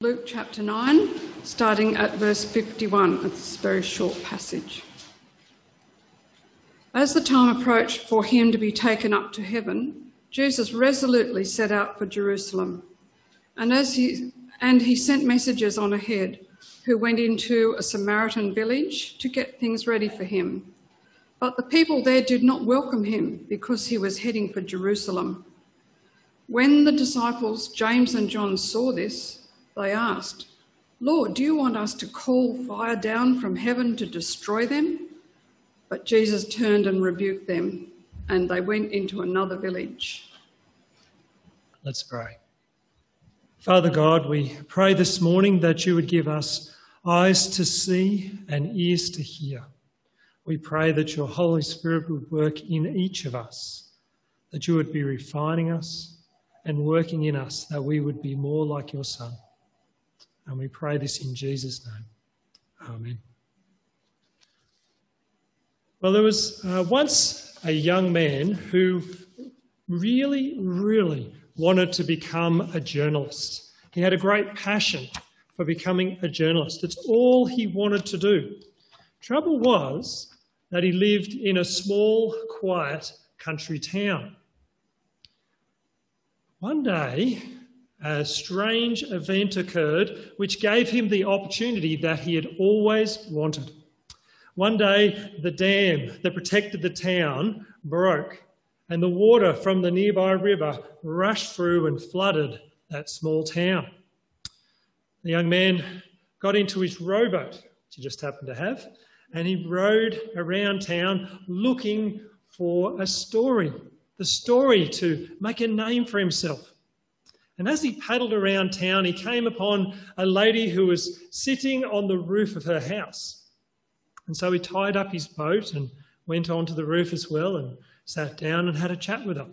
Luke chapter 9, starting at verse 51. It's a very short passage. As the time approached for him to be taken up to heaven, Jesus resolutely set out for Jerusalem. And as he and he sent messengers on ahead who went into a Samaritan village to get things ready for him. But the people there did not welcome him because he was heading for Jerusalem. When the disciples James and John saw this, they asked, Lord, do you want us to call fire down from heaven to destroy them? But Jesus turned and rebuked them, and they went into another village. Let's pray. Father God, we pray this morning that you would give us eyes to see and ears to hear. We pray that your Holy Spirit would work in each of us, that you would be refining us and working in us, that we would be more like your Son. And we pray this in Jesus' name. Amen. Well, there was uh, once a young man who really, really wanted to become a journalist. He had a great passion for becoming a journalist. It's all he wanted to do. Trouble was that he lived in a small, quiet country town. One day, a strange event occurred which gave him the opportunity that he had always wanted. One day, the dam that protected the town broke, and the water from the nearby river rushed through and flooded that small town. The young man got into his rowboat, which he just happened to have, and he rowed around town looking for a story, the story to make a name for himself. And as he paddled around town, he came upon a lady who was sitting on the roof of her house. And so he tied up his boat and went onto the roof as well and sat down and had a chat with her.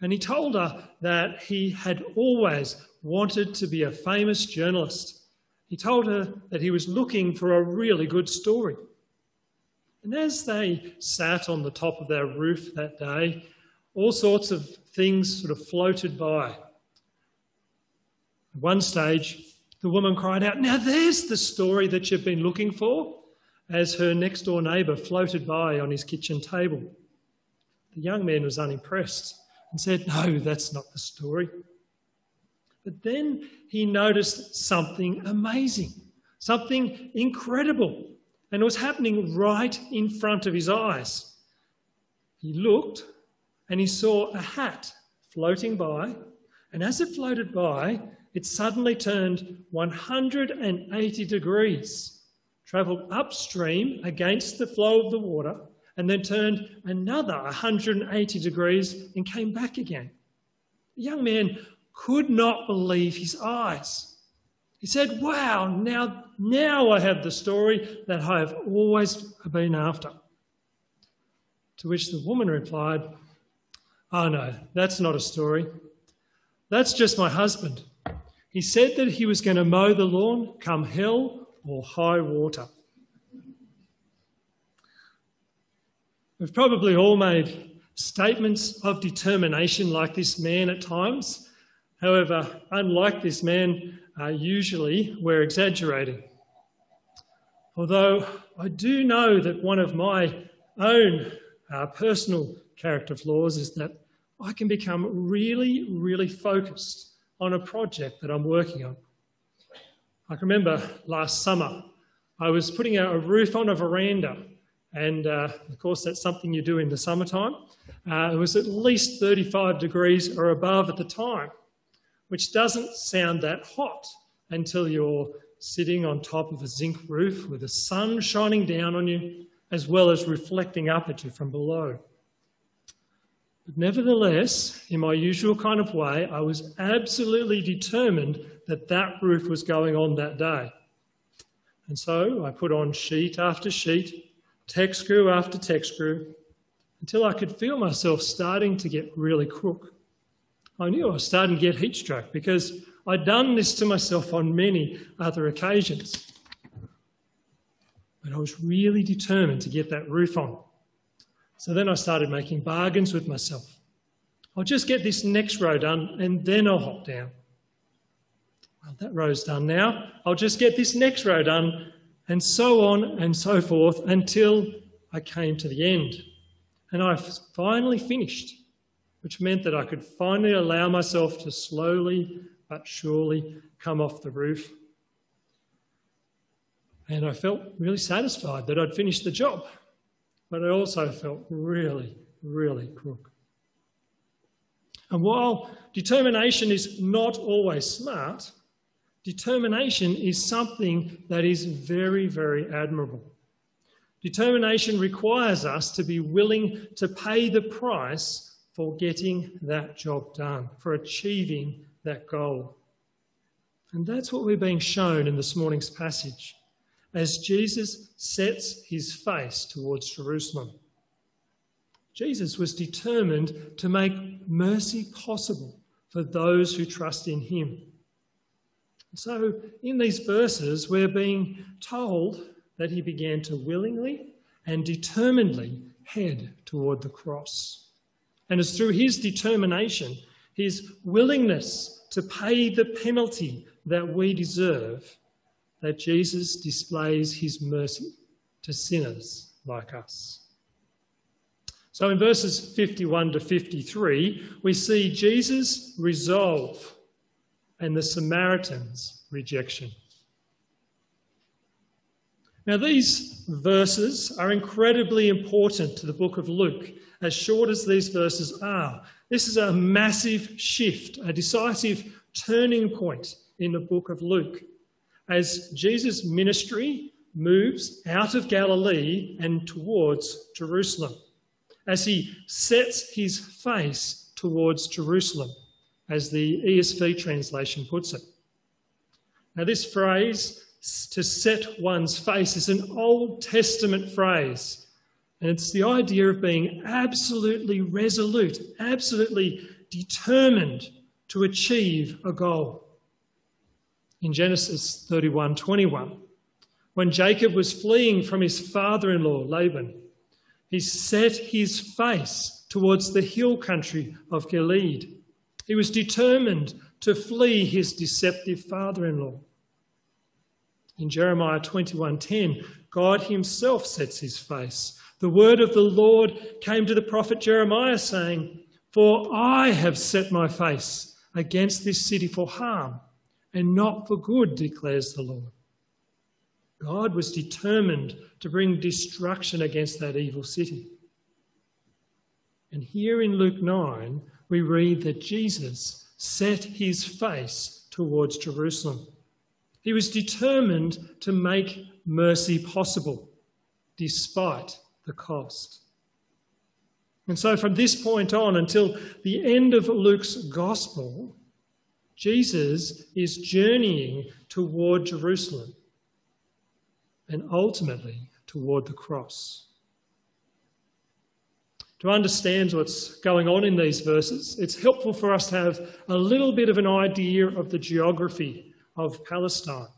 And he told her that he had always wanted to be a famous journalist. He told her that he was looking for a really good story. And as they sat on the top of their roof that day, all sorts of things sort of floated by. At one stage, the woman cried out, Now there's the story that you've been looking for, as her next door neighbour floated by on his kitchen table. The young man was unimpressed and said, No, that's not the story. But then he noticed something amazing, something incredible, and it was happening right in front of his eyes. He looked and he saw a hat floating by, and as it floated by, it suddenly turned 180 degrees, travelled upstream against the flow of the water, and then turned another 180 degrees and came back again. The young man could not believe his eyes. He said, Wow, now, now I have the story that I have always been after. To which the woman replied, Oh no, that's not a story. That's just my husband. He said that he was going to mow the lawn come hell or high water. We've probably all made statements of determination like this man at times. However, unlike this man, uh, usually we're exaggerating. Although I do know that one of my own uh, personal character flaws is that I can become really, really focused on a project that I'm working on. I can remember last summer, I was putting a roof on a veranda, and uh, of course, that's something you do in the summertime. Uh, it was at least 35 degrees or above at the time, which doesn't sound that hot until you're sitting on top of a zinc roof with the sun shining down on you, as well as reflecting up at you from below. But nevertheless, in my usual kind of way, I was absolutely determined that that roof was going on that day. And so I put on sheet after sheet, tech screw after tech screw, until I could feel myself starting to get really crook. I knew I was starting to get heat stroke because I'd done this to myself on many other occasions. But I was really determined to get that roof on. So then I started making bargains with myself. I'll just get this next row done and then I'll hop down. Well, that row's done now. I'll just get this next row done, and so on and so forth until I came to the end. And I finally finished, which meant that I could finally allow myself to slowly but surely come off the roof. And I felt really satisfied that I'd finished the job, but I also felt really, really crook. And while determination is not always smart, determination is something that is very, very admirable. Determination requires us to be willing to pay the price for getting that job done, for achieving that goal. And that's what we're being shown in this morning's passage as Jesus sets his face towards Jerusalem. Jesus was determined to make mercy possible for those who trust in him. So, in these verses, we're being told that he began to willingly and determinedly head toward the cross. And it's through his determination, his willingness to pay the penalty that we deserve, that Jesus displays his mercy to sinners like us. So in verses 51 to 53, we see Jesus' resolve and the Samaritan's rejection. Now, these verses are incredibly important to the book of Luke, as short as these verses are. This is a massive shift, a decisive turning point in the book of Luke, as Jesus' ministry moves out of Galilee and towards Jerusalem, as he sets his face towards Jerusalem, as the ESV translation puts it. Now, this phrase, to set one's face, is an Old Testament phrase. And it's the idea of being absolutely resolute, absolutely determined to achieve a goal in Genesis 31 21. When Jacob was fleeing from his father in law, Laban, he set his face towards the hill country of Gilead. He was determined to flee his deceptive father in law. In Jeremiah 21:10, God himself sets his face. The word of the Lord came to the prophet Jeremiah saying, "For I have set my face against this city for harm and not for good, declares the Lord. God was determined to bring destruction against that evil city. And here in Luke 9, we read that Jesus set his face towards Jerusalem. He was determined to make mercy possible, despite the cost. And so, from this point on until the end of Luke's gospel, Jesus is journeying toward Jerusalem and ultimately toward the cross. To understand what's going on in these verses, it's helpful for us to have a little bit of an idea of the geography of Palestine.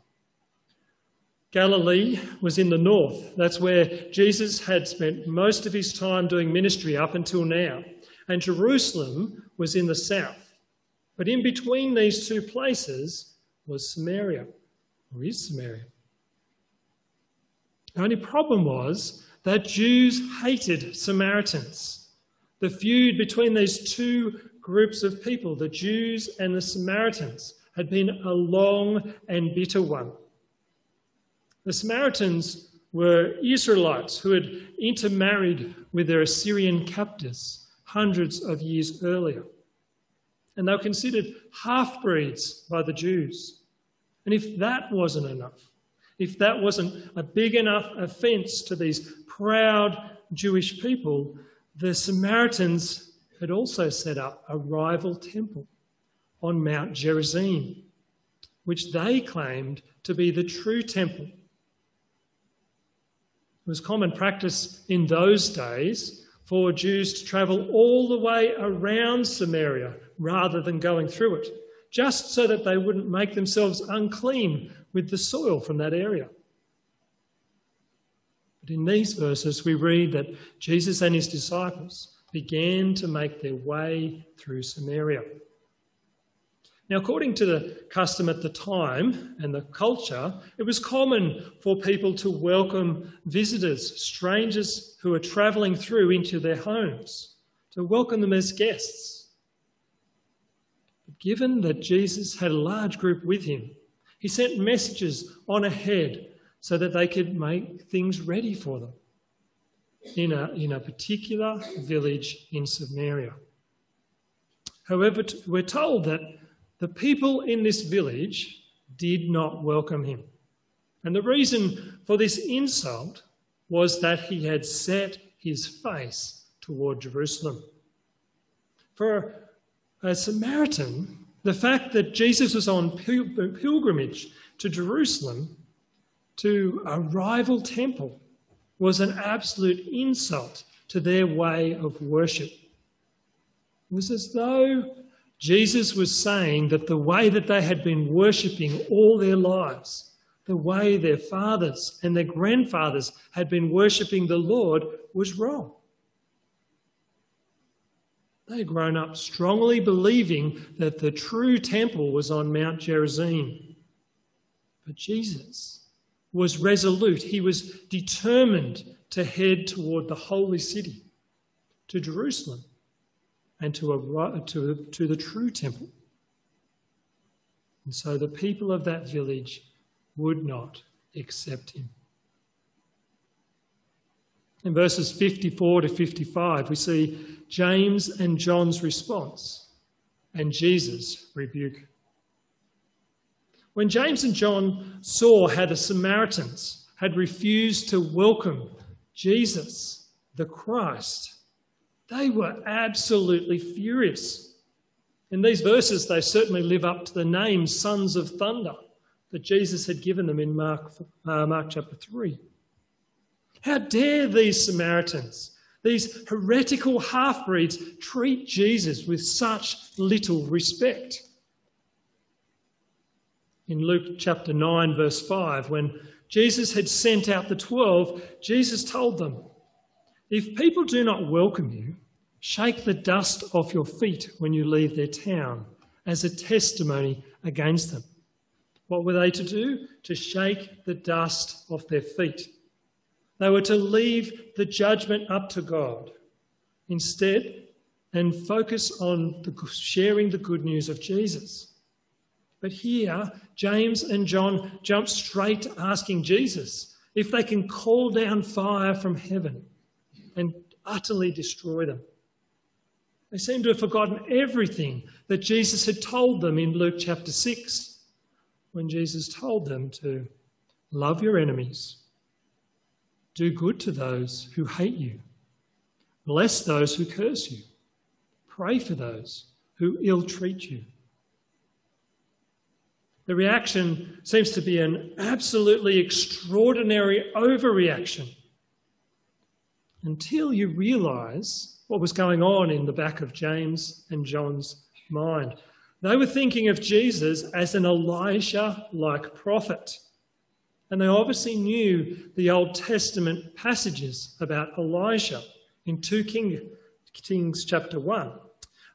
Galilee was in the north. That's where Jesus had spent most of his time doing ministry up until now. And Jerusalem was in the south. But in between these two places was Samaria, or is Samaria. The only problem was that Jews hated Samaritans. The feud between these two groups of people, the Jews and the Samaritans, had been a long and bitter one. The Samaritans were Israelites who had intermarried with their Assyrian captors hundreds of years earlier and they were considered half breeds by the Jews. And if that wasn't enough, if that wasn't a big enough offence to these proud Jewish people, the Samaritans had also set up a rival temple on Mount Gerizim, which they claimed to be the true temple. It was common practice in those days for Jews to travel all the way around Samaria rather than going through it, just so that they wouldn't make themselves unclean with the soil from that area. But in these verses, we read that Jesus and his disciples began to make their way through Samaria. Now, according to the custom at the time and the culture, it was common for people to welcome visitors, strangers who were travelling through into their homes, to welcome them as guests. Given that Jesus had a large group with him, he sent messages on ahead so that they could make things ready for them in a, in a particular village in Samaria. However, we're told that the people in this village did not welcome him. And the reason for this insult was that he had set his face toward Jerusalem. For a Samaritan, the fact that Jesus was on pilgrimage to Jerusalem to a rival temple was an absolute insult to their way of worship. It was as though Jesus was saying that the way that they had been worshipping all their lives, the way their fathers and their grandfathers had been worshipping the Lord, was wrong. They had grown up strongly believing that the true temple was on Mount Gerizim. But Jesus was resolute. He was determined to head toward the holy city, to Jerusalem and to, a, to, to the true temple. And so the people of that village would not accept him. In verses 54 to 55, we see James and John's response and Jesus' rebuke. When James and John saw how the Samaritans had refused to welcome Jesus, the Christ, they were absolutely furious. In these verses, they certainly live up to the name sons of thunder that Jesus had given them in Mark, uh, Mark chapter 3. How dare these Samaritans, these heretical half breeds, treat Jesus with such little respect? In Luke chapter 9, verse 5, when Jesus had sent out the twelve, Jesus told them, If people do not welcome you, Shake the dust off your feet when you leave their town as a testimony against them. What were they to do? To shake the dust off their feet. They were to leave the judgment up to God instead and focus on the, sharing the good news of Jesus. But here, James and John jump straight to asking Jesus if they can call down fire from heaven and utterly destroy them. They seem to have forgotten everything that Jesus had told them in Luke chapter 6 when Jesus told them to love your enemies, do good to those who hate you, bless those who curse you, pray for those who ill treat you. The reaction seems to be an absolutely extraordinary overreaction until you realise what was going on in the back of James and John's mind. They were thinking of Jesus as an Elijah like prophet. And they obviously knew the Old Testament passages about Elijah in 2 King, Kings chapter 1.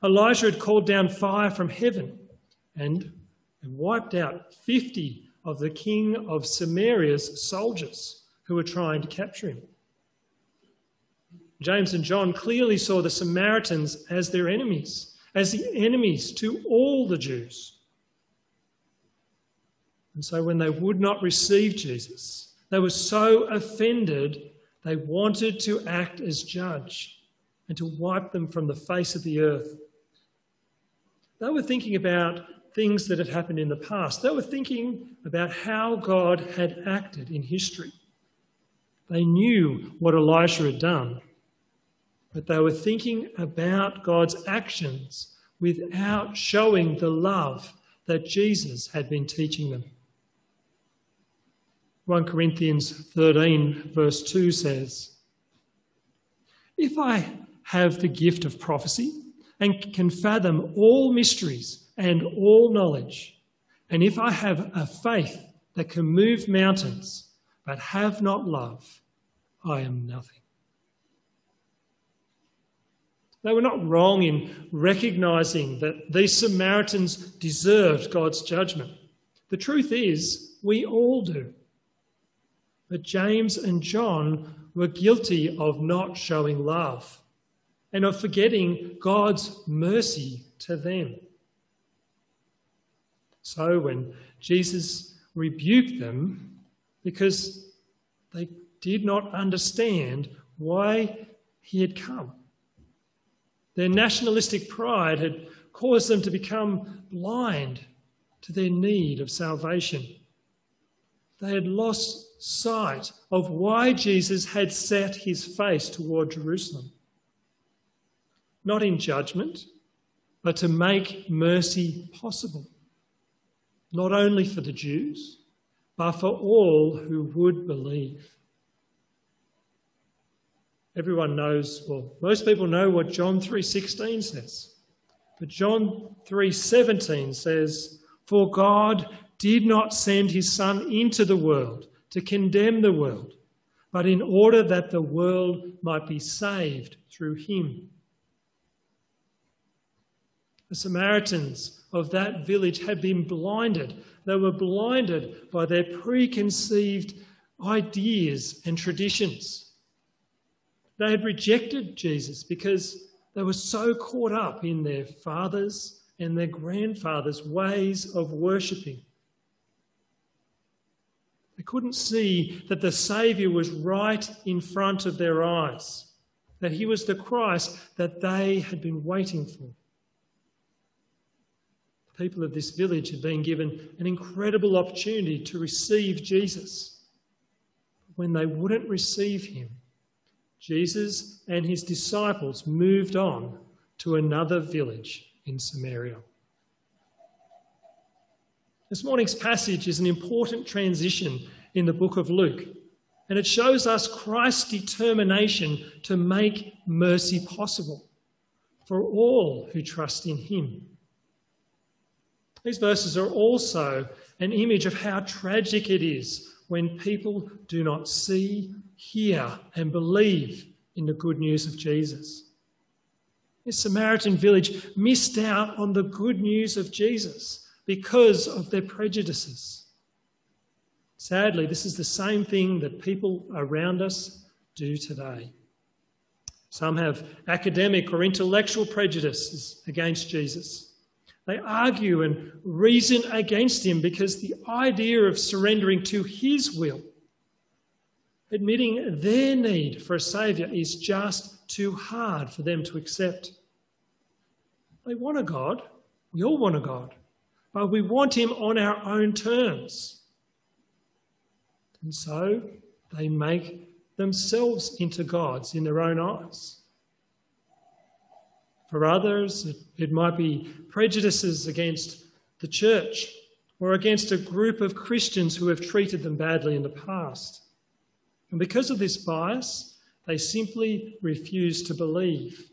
Elijah had called down fire from heaven and wiped out 50 of the king of Samaria's soldiers who were trying to capture him. James and John clearly saw the Samaritans as their enemies, as the enemies to all the Jews. And so when they would not receive Jesus, they were so offended they wanted to act as judge and to wipe them from the face of the earth. They were thinking about things that had happened in the past. They were thinking about how God had acted in history. They knew what Elisha had done but they were thinking about God's actions without showing the love that Jesus had been teaching them. 1 Corinthians 13, verse 2 says, If I have the gift of prophecy and can fathom all mysteries and all knowledge, and if I have a faith that can move mountains but have not love, I am nothing. They were not wrong in recognizing that these Samaritans deserved God's judgment. The truth is, we all do. But James and John were guilty of not showing love and of forgetting God's mercy to them. So when Jesus rebuked them because they did not understand why he had come, their nationalistic pride had caused them to become blind to their need of salvation. They had lost sight of why Jesus had set his face toward Jerusalem. Not in judgment, but to make mercy possible. Not only for the Jews, but for all who would believe. Everyone knows, well, most people know what John 3:16 says. But John 3:17 says, "For God did not send his son into the world to condemn the world, but in order that the world might be saved through him." The Samaritans of that village had been blinded. They were blinded by their preconceived ideas and traditions. They had rejected Jesus because they were so caught up in their fathers and their grandfathers' ways of worshipping. Couldn't see that the Saviour was right in front of their eyes, that he was the Christ that they had been waiting for. The people of this village had been given an incredible opportunity to receive Jesus. When they wouldn't receive him, Jesus and his disciples moved on to another village in Samaria. This morning's passage is an important transition in the book of Luke, and it shows us Christ's determination to make mercy possible for all who trust in him. These verses are also an image of how tragic it is when people do not see hear and believe in the good news of Jesus. This Samaritan village missed out on the good news of Jesus because of their prejudices. Sadly, this is the same thing that people around us do today. Some have academic or intellectual prejudices against Jesus. They argue and reason against him because the idea of surrendering to his will Admitting their need for a Saviour is just too hard for them to accept. They want a God. We all want a God. But we want Him on our own terms. And so they make themselves into gods in their own eyes. For others, it, it might be prejudices against the church or against a group of Christians who have treated them badly in the past. And because of this bias, they simply refuse to believe.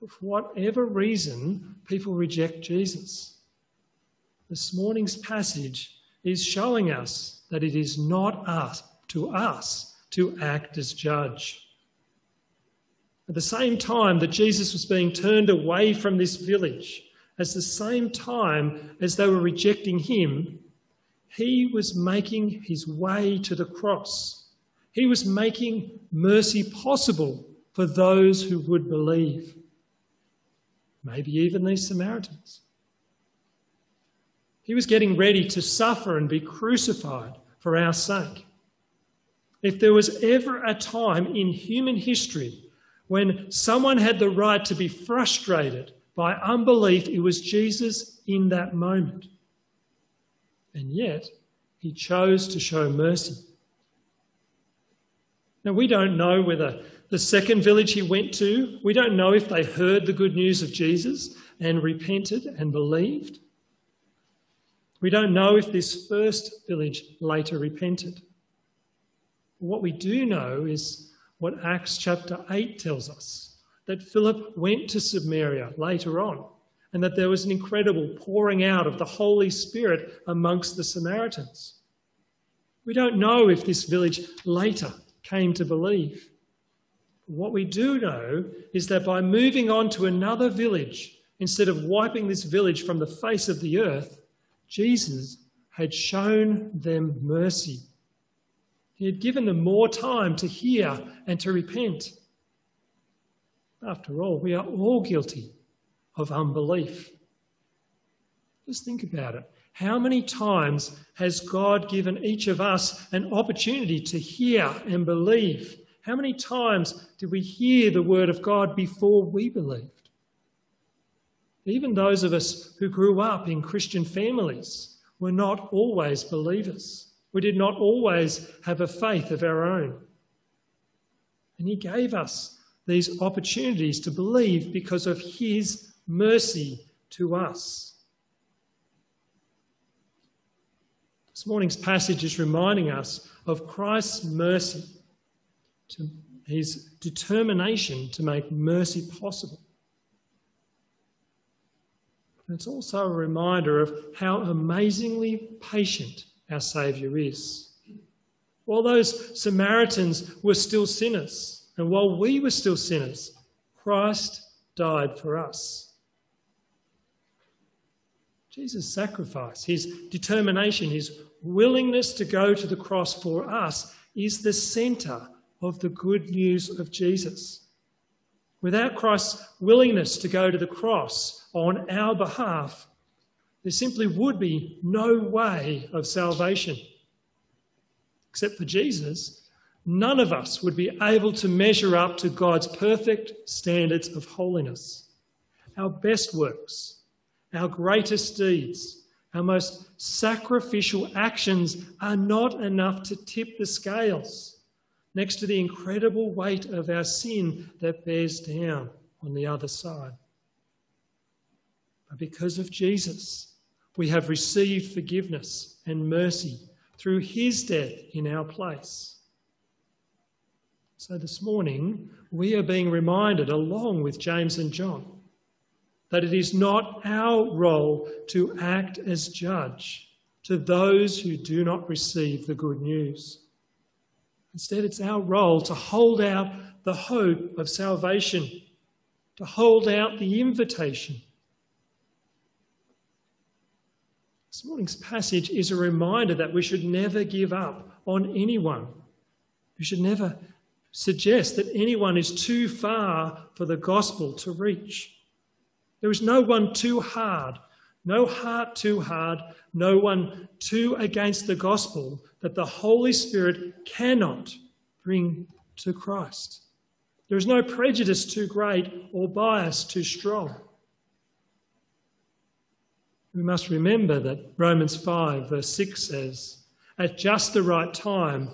But for whatever reason, people reject Jesus. This morning's passage is showing us that it is not us to us to act as judge. At the same time that Jesus was being turned away from this village, at the same time as they were rejecting him, he was making his way to the cross. He was making mercy possible for those who would believe. Maybe even these Samaritans. He was getting ready to suffer and be crucified for our sake. If there was ever a time in human history when someone had the right to be frustrated by unbelief, it was Jesus in that moment. And yet, he chose to show mercy. Now, we don't know whether the second village he went to, we don't know if they heard the good news of Jesus and repented and believed. We don't know if this first village later repented. What we do know is what Acts chapter 8 tells us that Philip went to Samaria later on and that there was an incredible pouring out of the Holy Spirit amongst the Samaritans. We don't know if this village later came to believe. What we do know is that by moving on to another village, instead of wiping this village from the face of the earth, Jesus had shown them mercy. He had given them more time to hear and to repent. After all, we are all guilty of unbelief. Just think about it. How many times has God given each of us an opportunity to hear and believe? How many times did we hear the word of God before we believed? Even those of us who grew up in Christian families were not always believers. We did not always have a faith of our own. And He gave us these opportunities to believe because of His mercy to us. This morning's passage is reminding us of Christ's mercy, to his determination to make mercy possible. And it's also a reminder of how amazingly patient our Saviour is. While those Samaritans were still sinners, and while we were still sinners, Christ died for us. Jesus' sacrifice, his determination, his willingness to go to the cross for us is the centre of the good news of Jesus. Without Christ's willingness to go to the cross on our behalf, there simply would be no way of salvation. Except for Jesus, none of us would be able to measure up to God's perfect standards of holiness. Our best works, our greatest deeds, our most sacrificial actions are not enough to tip the scales next to the incredible weight of our sin that bears down on the other side. Because of Jesus, we have received forgiveness and mercy through his death in our place. So this morning, we are being reminded, along with James and John, that it is not our role to act as judge to those who do not receive the good news. Instead, it's our role to hold out the hope of salvation, to hold out the invitation. This morning's passage is a reminder that we should never give up on anyone. We should never suggest that anyone is too far for the gospel to reach. There is no one too hard, no heart too hard, no one too against the gospel that the Holy Spirit cannot bring to Christ. There is no prejudice too great or bias too strong. We must remember that Romans 5, verse 6 says, At just the right time,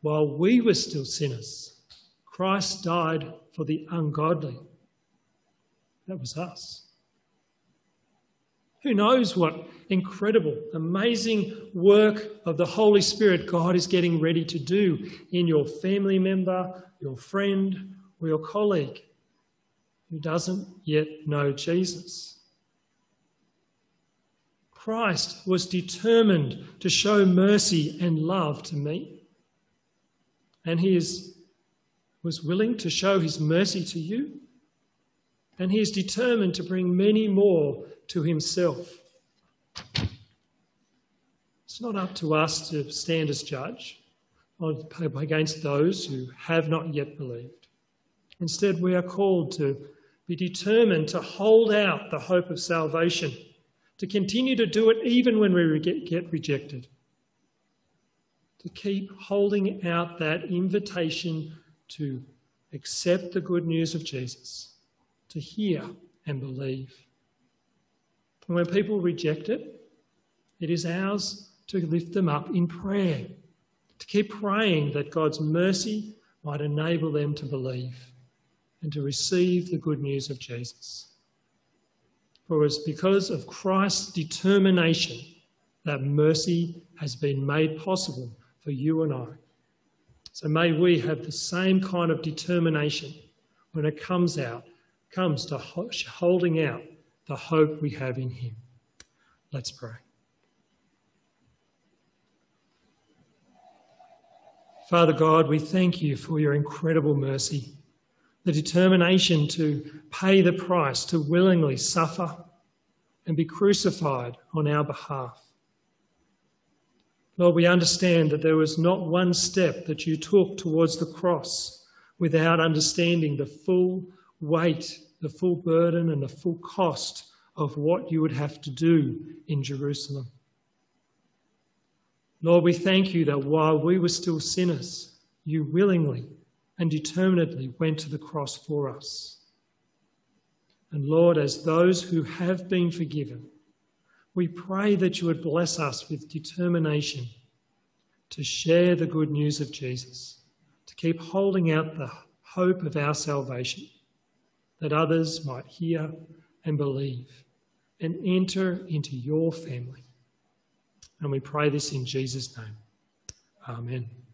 while we were still sinners, Christ died for the ungodly. That was us. Who knows what incredible, amazing work of the Holy Spirit God is getting ready to do in your family member, your friend, or your colleague who doesn't yet know Jesus. Christ was determined to show mercy and love to me. And he is, was willing to show his mercy to you and he is determined to bring many more to himself. It's not up to us to stand as judge against those who have not yet believed. Instead, we are called to be determined to hold out the hope of salvation, to continue to do it even when we get rejected, to keep holding out that invitation to accept the good news of Jesus to hear and believe. And when people reject it, it is ours to lift them up in prayer, to keep praying that God's mercy might enable them to believe and to receive the good news of Jesus. For it's because of Christ's determination that mercy has been made possible for you and I. So may we have the same kind of determination when it comes out comes to holding out the hope we have in Him. Let's pray. Father God, we thank you for your incredible mercy. The determination to pay the price, to willingly suffer and be crucified on our behalf. Lord, we understand that there was not one step that you took towards the cross without understanding the full weight, the full burden, and the full cost of what you would have to do in Jerusalem. Lord, we thank you that while we were still sinners, you willingly and determinedly went to the cross for us. And Lord, as those who have been forgiven, we pray that you would bless us with determination to share the good news of Jesus, to keep holding out the hope of our salvation, that others might hear and believe and enter into your family. And we pray this in Jesus' name. Amen.